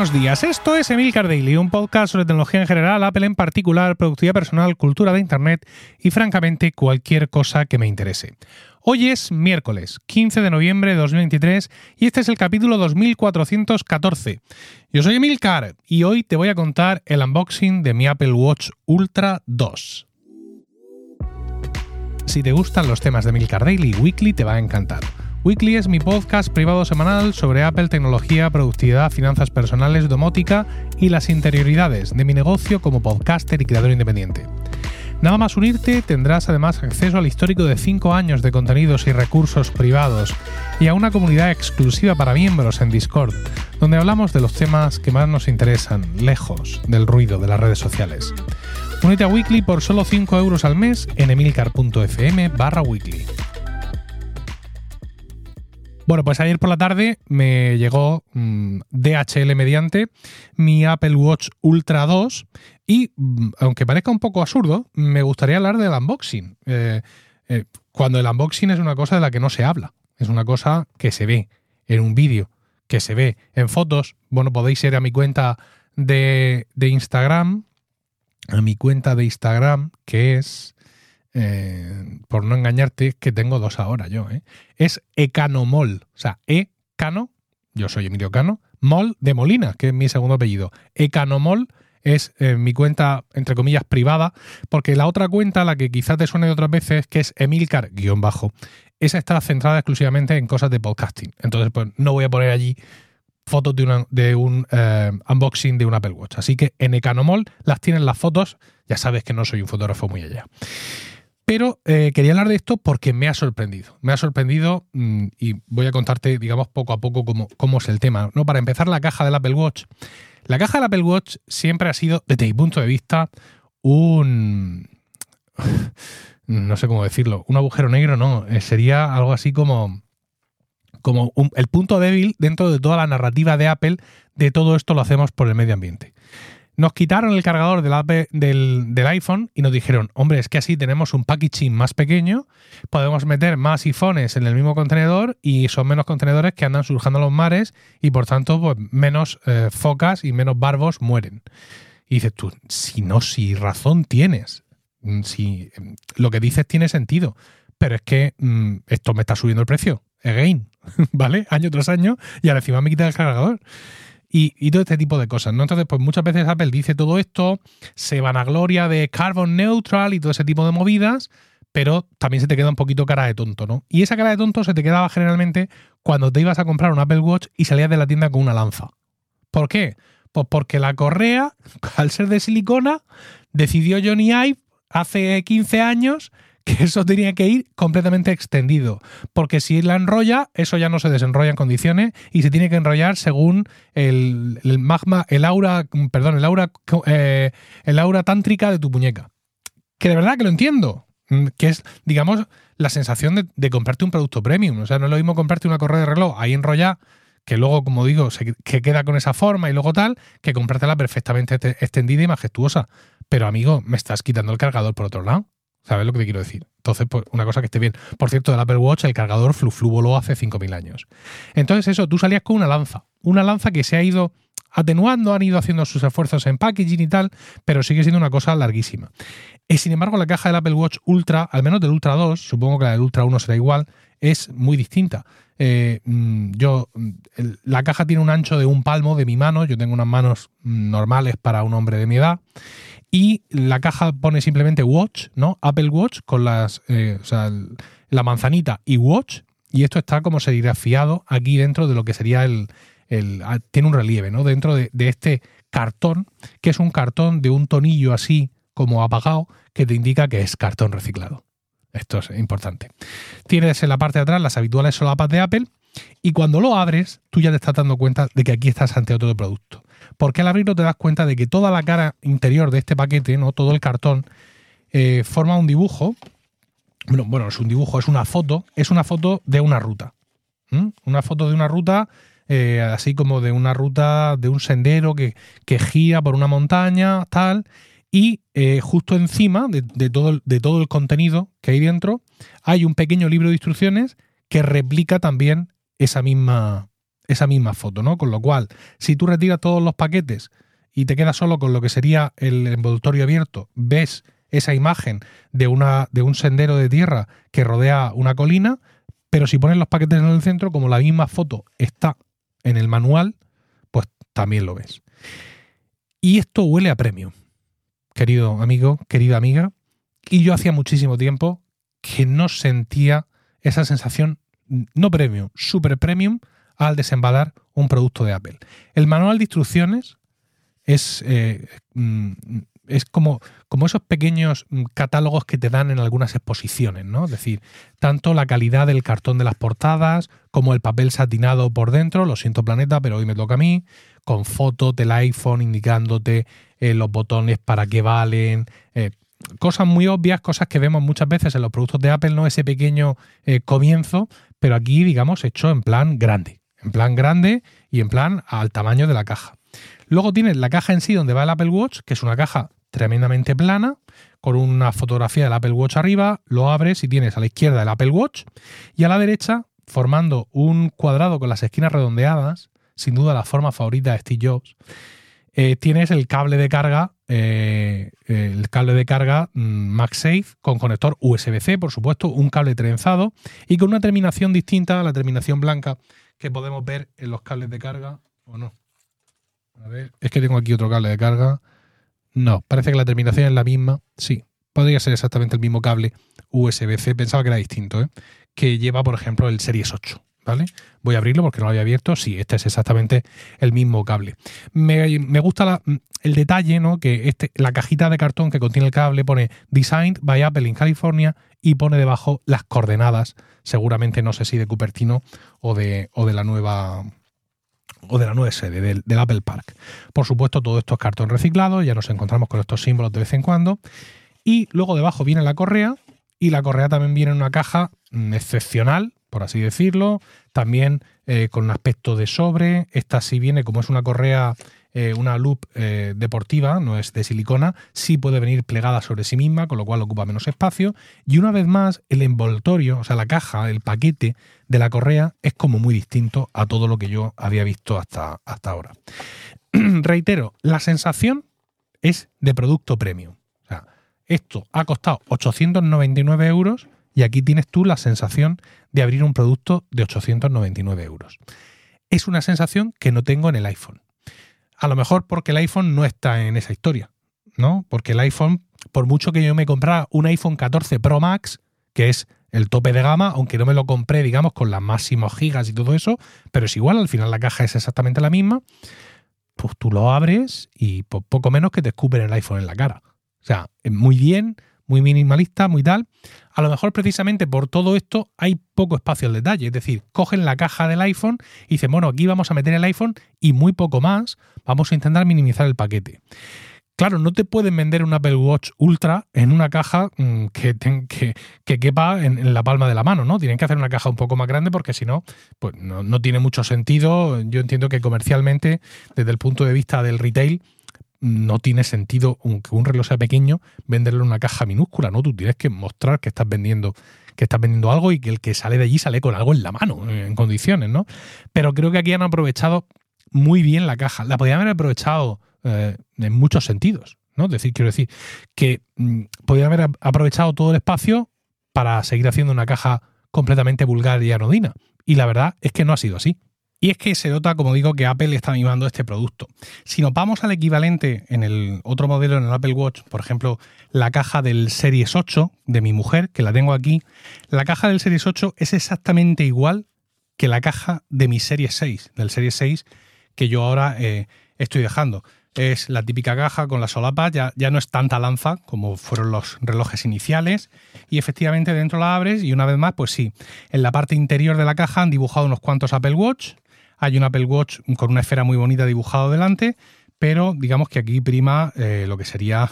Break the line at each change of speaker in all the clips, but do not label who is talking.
Buenos días, esto es Emilcar Daily, un podcast sobre tecnología en general, Apple en particular, productividad personal, cultura de Internet y francamente cualquier cosa que me interese. Hoy es miércoles 15 de noviembre de 2023 y este es el capítulo 2414. Yo soy Emilcar y hoy te voy a contar el unboxing de mi Apple Watch Ultra 2. Si te gustan los temas de Emilcar Daily Weekly te va a encantar. Weekly es mi podcast privado semanal sobre Apple, tecnología, productividad, finanzas personales, domótica y las interioridades de mi negocio como podcaster y creador independiente. Nada más unirte, tendrás además acceso al histórico de 5 años de contenidos y recursos privados y a una comunidad exclusiva para miembros en Discord, donde hablamos de los temas que más nos interesan, lejos del ruido de las redes sociales. Únete a Weekly por solo 5 euros al mes en emilcar.fm barra weekly. Bueno, pues ayer por la tarde me llegó mm, DHL mediante mi Apple Watch Ultra 2 y, mm, aunque parezca un poco absurdo, me gustaría hablar del unboxing. Eh, eh, cuando el unboxing es una cosa de la que no se habla, es una cosa que se ve en un vídeo, que se ve en fotos. Bueno, podéis ir a mi cuenta de, de Instagram, a mi cuenta de Instagram, que es eh, por no engañarte, que tengo dos ahora yo, ¿eh? es Ecanomol, o sea, Ecano, yo soy Emilio Cano, Mol de Molina, que es mi segundo apellido. Ecanomol es eh, mi cuenta, entre comillas, privada, porque la otra cuenta, la que quizás te suene de otras veces, que es Emilcar-bajo, esa está centrada exclusivamente en cosas de podcasting. Entonces, pues no voy a poner allí fotos de, de un unboxing de un Apple Watch. Así que en Ecanomol las tienen las fotos. Ya sabes que no soy un fotógrafo muy allá. Pero eh, quería hablar de esto porque me ha sorprendido. Me ha sorprendido mm, y voy a contarte, digamos, poco a poco cómo, cómo, es el tema. ¿no? Para empezar, la caja del Apple Watch. La caja del Apple Watch siempre ha sido, desde mi punto de vista, un... no sé cómo decirlo. Un agujero negro, no. Eh, sería algo así como como el punto débil dentro de toda la narrativa de Apple de todo esto lo hacemos por el medio ambiente. Nos quitaron el cargador del, iPhone y nos dijeron, hombre, es que así tenemos un packaging más pequeño, podemos meter más iPhones en el mismo contenedor y son menos contenedores que andan surjando los mares y por tanto pues, menos eh, focas y menos barbos mueren. Y dices tú, si no, si razón tienes, mm, si mm, lo que dices tiene sentido, pero es que mm, esto me está subiendo el precio, again, ¿vale? Año tras año y ahora encima me quita el cargador y, todo este tipo de cosas, ¿no? Entonces, pues muchas veces Apple dice todo esto, se van a gloria de carbon neutral y todo ese tipo de movidas, pero también se te queda un poquito cara de tonto, ¿no? Y esa cara de tonto se te quedaba generalmente cuando te ibas a comprar un Apple Watch y salías de la tienda con una lanza. ¿Por qué? Pues porque la correa, al ser de silicona, decidió Johnny Ive hace 15 años eso tenía que ir completamente extendido, porque si la enrolla, eso ya no se desenrolla en condiciones y se tiene que enrollar según el, magma, el aura, perdón, el aura, eh, el aura tántrica de tu muñeca. Que de verdad que lo entiendo, mm, que es, digamos, la sensación de, comprarte un producto premium. O sea, no es lo mismo comprarte una correa de reloj ahí enrollada, que luego, como digo, se, que queda con esa forma y luego tal, que comprártela perfectamente extendida y majestuosa. Pero amigo, me estás quitando el cargador por otro lado. ¿Sabes lo que te quiero decir? Entonces, pues, una cosa que esté bien. Por cierto, del Apple Watch, el cargador Flu voló hace 5.000 años. Entonces, eso, tú salías con una lanza. Una lanza que se ha ido atenuando, han ido haciendo sus esfuerzos en packaging y tal, pero sigue siendo una cosa larguísima. Y sin embargo, la caja del Apple Watch Ultra, al menos del Ultra 2, supongo que la del Ultra 1 será igual, es muy distinta. Eh, mm, yo, la caja tiene un ancho de un palmo de mi mano, yo tengo unas manos mm, normales para un hombre de mi edad, y la caja pone simplemente Watch, ¿no? Apple Watch con las, eh, o sea, la manzanita y Watch, y esto está como serigrafiado aquí dentro de lo que sería el, el ah, tiene un relieve, ¿no? Dentro de, este cartón, que es un cartón de un tonillo así como apagado, que te indica que es cartón reciclado. Esto es importante. Tienes en la parte de atrás las habituales solapas de Apple y cuando lo abres, tú ya te estás dando cuenta de que aquí estás ante otro producto porque al abrirlo te das cuenta de que toda la cara interior de este paquete, ¿no? todo el cartón, eh, forma un dibujo. Bueno, bueno, es un dibujo, es una foto, es una foto de una ruta. Una foto de una ruta, eh, así como de una ruta, de un sendero que, gira por una montaña, tal. Y eh, justo encima de, todo, de todo el contenido que hay dentro, hay un pequeño libro de instrucciones que replica también esa misma, esa misma foto, ¿no? Con lo cual, si tú retiras todos los paquetes y te quedas solo con lo que sería el envoltorio abierto, ves esa imagen de, una, de un sendero de tierra que rodea una colina, pero si pones los paquetes en el centro, como la misma foto está en el manual, pues también lo ves. Y esto huele a premium, querido amigo, querida amiga. Y yo hacía muchísimo tiempo que no sentía esa sensación, no premium, super premium, al desembalar un producto de Apple. El manual de instrucciones es, eh, mm, es como, como esos pequeños mm, catálogos que te dan en algunas exposiciones, ¿no? Es decir, tanto la calidad del cartón de las portadas como el papel satinado por dentro, lo siento planeta, pero hoy me toca a mí, con fotos del iPhone indicándote eh, los botones para qué valen, eh, cosas muy obvias, cosas que vemos muchas veces en los productos de Apple, no ese pequeño eh, comienzo, pero aquí, digamos, hecho en plan grande, en plan grande y en plan al tamaño de la caja. Luego tienes la caja en sí donde va el Apple Watch, que es una caja tremendamente plana, con una fotografía del Apple Watch arriba, lo abres y tienes a la izquierda el Apple Watch y a la derecha, formando un cuadrado con las esquinas redondeadas, sin duda la forma favorita de Steve Jobs, eh, tienes el cable de carga, eh, el cable de carga mm, MagSafe con conector USB-C, por supuesto, un cable trenzado y con una terminación distinta a la terminación blanca que podemos ver en los cables de carga, ¿o no? A ver, es que tengo aquí otro cable de carga. No, parece que la terminación es la misma. Sí, podría ser exactamente el mismo cable USB-C, pensaba que era distinto, ¿eh? que lleva, por ejemplo, el Series 8. ¿Vale? Voy a abrirlo porque no lo había abierto. Sí, este es exactamente el mismo cable. Me, gusta el detalle, ¿no? Que este, la cajita de cartón que contiene el cable pone Designed by Apple in California y pone debajo las coordenadas, seguramente no sé si de Cupertino o de, o de la nueva o de la nueva sede del, del, Apple Park. Por supuesto, todo esto es cartón reciclado, ya nos encontramos con estos símbolos de vez en cuando. Y luego debajo viene la correa, y la correa también viene en una caja mm, excepcional, por así decirlo, también eh, con un aspecto de sobre. Esta sí viene, como es una correa, eh, una loop eh, deportiva, no es de silicona, sí puede venir plegada sobre sí misma, con lo cual ocupa menos espacio. Y una vez más, el envoltorio, o sea, la caja, el paquete de la correa es como muy distinto a todo lo que yo había visto hasta, hasta ahora. Reitero, la sensación es de producto premium. O sea, esto ha costado 899 euros y aquí tienes tú la sensación de abrir un producto de 899 euros. Es una sensación que no tengo en el iPhone. A lo mejor porque el iPhone no está en esa historia, ¿no? Porque el iPhone, por mucho que yo me comprara un iPhone 14 Pro Max, que es el tope de gama, aunque no me lo compré, digamos, con las máximas gigas y todo eso, pero es igual, al final la caja es exactamente la misma, pues tú lo abres y poco menos que te escupen el iPhone en la cara. O sea, muy bien, muy minimalista, muy tal. A lo mejor precisamente por todo esto hay poco espacio al detalle. Es decir, cogen la caja del iPhone y dicen, bueno, aquí vamos a meter el iPhone y muy poco más. Vamos a intentar minimizar el paquete. Claro, no te pueden vender un Apple Watch Ultra en una caja mm, que, que, quepa en, la palma de la mano, ¿no? Tienen que hacer una caja un poco más grande porque si no, pues no, no tiene mucho sentido. Yo entiendo que comercialmente, desde el punto de vista del retail, no tiene sentido, aunque un reloj sea pequeño, venderle una caja minúscula, ¿no? Tú tienes que mostrar que estás vendiendo, que estás vendiendo algo y que el que sale de allí sale con algo en la mano, en condiciones, ¿no? Pero creo que aquí han aprovechado muy bien la caja. La podrían haber aprovechado eh, en muchos sentidos, ¿no? Decir, quiero decir que mm, podrían haber aprovechado todo el espacio para seguir haciendo una caja completamente vulgar y anodina. Y la verdad es que no ha sido así. Y es que se nota, como digo, que Apple está animando este producto. Si nos vamos al equivalente en el otro modelo, en el Apple Watch, por ejemplo, la caja del Series 8 de mi mujer, que la tengo aquí, la caja del Series 8 es exactamente igual que la caja de mi Series 6, del Series 6 que yo ahora eh, estoy dejando. Es la típica caja con la solapa, ya no es tanta lanza como fueron los relojes iniciales. Y efectivamente dentro la abres y una vez más, pues sí, en la parte interior de la caja han dibujado unos cuantos Apple Watch, hay un Apple Watch con una esfera muy bonita dibujado delante, pero digamos que aquí prima eh, lo que sería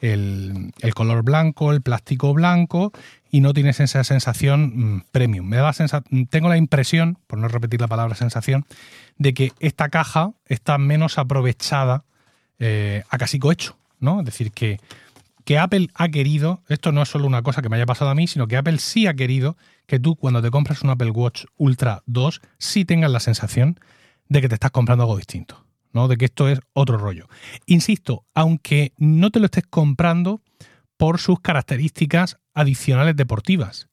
el, color blanco, el plástico blanco, y no tienes esa sensación mm, premium. Me da tengo la impresión, por no repetir la palabra sensación, de que esta caja está menos aprovechada eh, a casi cohecho, ¿no? Es decir, que que Apple ha querido, esto no es solo una cosa que me haya pasado a mí, sino que Apple sí ha querido que tú cuando te compras un Apple Watch Ultra 2 sí tengas la sensación de que te estás comprando algo distinto, ¿no? De que esto es otro rollo. Insisto, aunque no te lo estés comprando por sus características adicionales deportivas,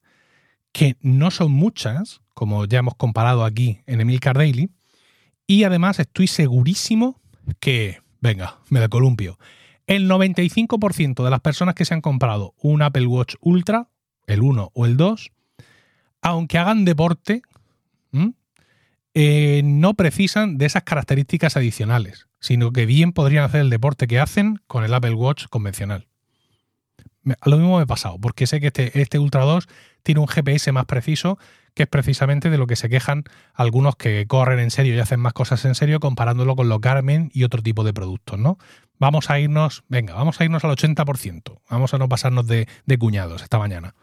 que no son muchas, como ya hemos comparado aquí en Emilcar Daily, y además estoy segurísimo que, venga, me da columpio, el 95% de las personas que se han comprado un Apple Watch Ultra, el 1 o el 2, aunque hagan deporte, eh, no precisan de esas características adicionales, sino que bien podrían hacer el deporte que hacen con el Apple Watch convencional. Lo mismo me ha pasado, porque sé que este, este Ultra 2 tiene un GPS más preciso, que es precisamente de lo que se quejan algunos que corren en serio y hacen más cosas en serio comparándolo con los Garmin y otro tipo de productos, ¿no? Vamos a irnos, venga, vamos a irnos al 80%, vamos a no pasarnos de, cuñados esta mañana.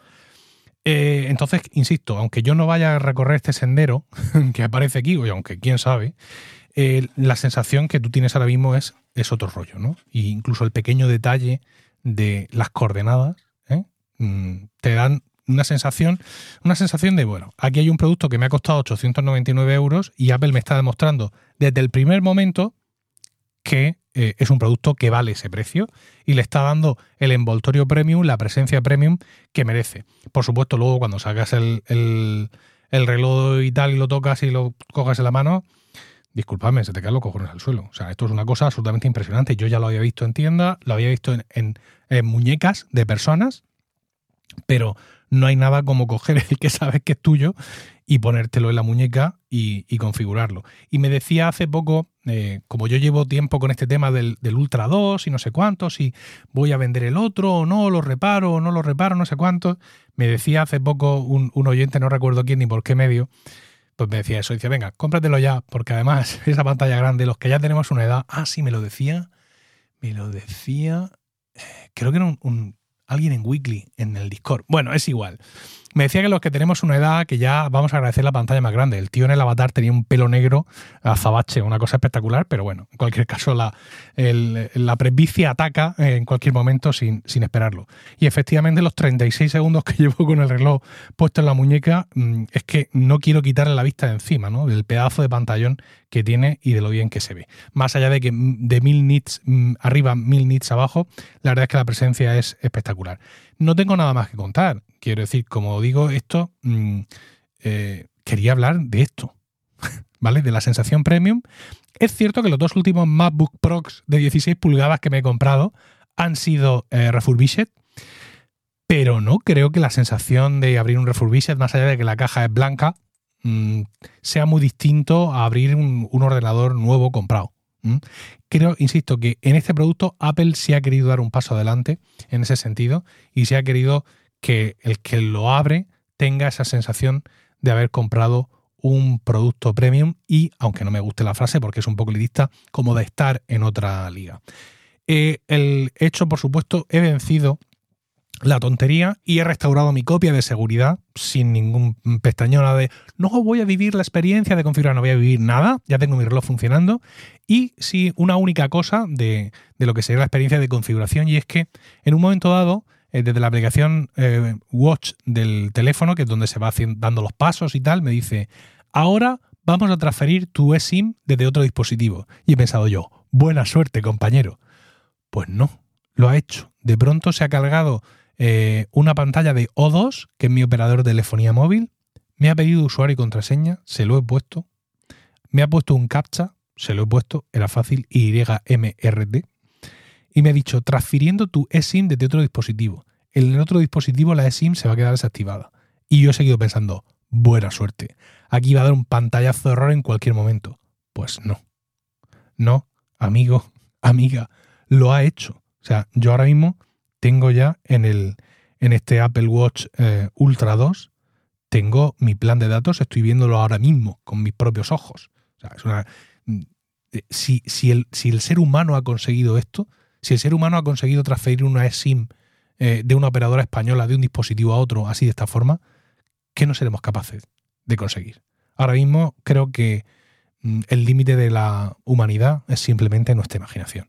Eh, entonces, insisto, aunque yo no vaya a recorrer este sendero que aparece aquí, o aunque quién sabe, eh, la sensación que tú tienes ahora mismo es, es otro rollo, ¿no? Y incluso el pequeño detalle de las coordenadas ¿eh? mm, te dan una sensación, una sensación de, bueno, aquí hay un producto que me ha costado 899 euros y Apple me está demostrando desde el primer momento que eh, es un producto que vale ese precio y le está dando el envoltorio premium, la presencia premium que merece. Por supuesto, luego cuando sacas el, el, el reloj y tal y lo tocas y lo coges en la mano, discúlpame, se te caen los cojones al suelo. O sea, esto es una cosa absolutamente impresionante. Yo ya lo había visto en tienda, lo había visto en, muñecas de personas, pero no hay nada como coger el que sabes que es tuyo y ponértelo en la muñeca y, configurarlo. Y me decía hace poco, eh, como yo llevo tiempo con este tema del, Ultra 2 y no sé cuántos, si voy a vender el otro o no, lo reparo o no lo reparo, no sé cuántos, me decía hace poco un, un oyente, no recuerdo quién ni por qué medio, pues me decía eso. Dice, venga, cómpratelo ya, porque además esa pantalla grande, los que ya tenemos una edad. Ah, sí, me lo decía. Me lo decía. Eh, creo que era un alguien en Weekly, en el Discord. Bueno, es igual. Me decía que los que tenemos una edad que ya vamos a agradecer la pantalla más grande. El tío en el avatar tenía un pelo negro, azabache, una cosa espectacular, pero bueno, en cualquier caso la, la presbicia ataca en cualquier momento sin, sin, esperarlo. Y efectivamente los 36 segundos que llevo con el reloj puesto en la muñeca mm, es que no quiero quitarle la vista de encima, ¿no? Del pedazo de pantallón que tiene y de lo bien que se ve. Más allá de que de mil nits mm, arriba, mil nits abajo, la verdad es que la presencia es espectacular. No tengo nada más que contar. Quiero decir, como digo, esto, mm, eh, quería hablar de esto, ¿vale? De la sensación premium. Es cierto que los dos últimos MacBook Pros de 16 pulgadas que me he comprado han sido eh, refurbished, pero no creo que la sensación de abrir un refurbished, más allá de que la caja es blanca, mm, sea muy distinto a abrir un, ordenador nuevo comprado. Creo, insisto, que en este producto Apple sí ha querido dar un paso adelante en ese sentido y se ha querido que el que lo abre tenga esa sensación de haber comprado un producto premium y, aunque no me guste la frase porque es un poco lidista, como de estar en otra liga. Eh, el hecho, por supuesto, he vencido la tontería y he restaurado mi copia de seguridad sin ningún pestañón de no voy a vivir la experiencia de configurar, no voy a vivir nada, ya tengo mi reloj funcionando y sí una única cosa de, de lo que sería la experiencia de configuración y es que en un momento dado eh, desde la aplicación eh, Watch del teléfono, que es donde se va dando los pasos y tal, me dice, ahora vamos a transferir tu eSIM desde otro dispositivo. Y he pensado yo, buena suerte, compañero. Pues no, lo ha hecho. De pronto se ha cargado eh, una pantalla de O2, que es mi operador de telefonía móvil. Me ha pedido usuario y contraseña, se lo he puesto. Me ha puesto un captcha, se lo he puesto, era fácil, YMRD y me ha dicho transfiriendo tu eSIM desde otro dispositivo. En el otro dispositivo la eSIM se va a quedar desactivada. Y yo he seguido pensando, buena suerte. Aquí va a dar un pantallazo de error en cualquier momento. Pues no. No, amigo, amiga, lo ha hecho. O sea, yo ahora mismo tengo ya en, el, en este Apple Watch eh, Ultra 2, tengo mi plan de datos, estoy viéndolo ahora mismo con mis propios ojos. O sea, mm, eh, si, si, el, si el ser humano ha conseguido esto, si el ser humano ha conseguido transferir una eSIM eh, de una operadora española de un dispositivo a otro así de esta forma, ¿qué no seremos capaces de conseguir? Ahora mismo creo que mm, el límite de la humanidad es simplemente nuestra imaginación.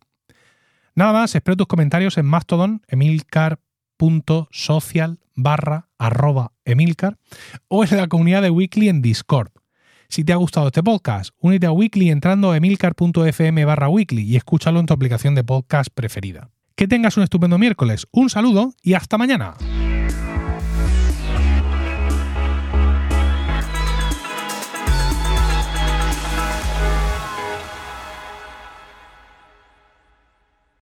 Nada más, espero tus comentarios en Mastodon, emilcar.social barra arroba emilcar o en la comunidad de Weekly en Discord. Si te ha gustado este podcast, únete a Weekly entrando a emilcar.fm barra weekly y escúchalo en tu aplicación de podcast preferida. Que tengas un estupendo miércoles, un saludo y hasta mañana.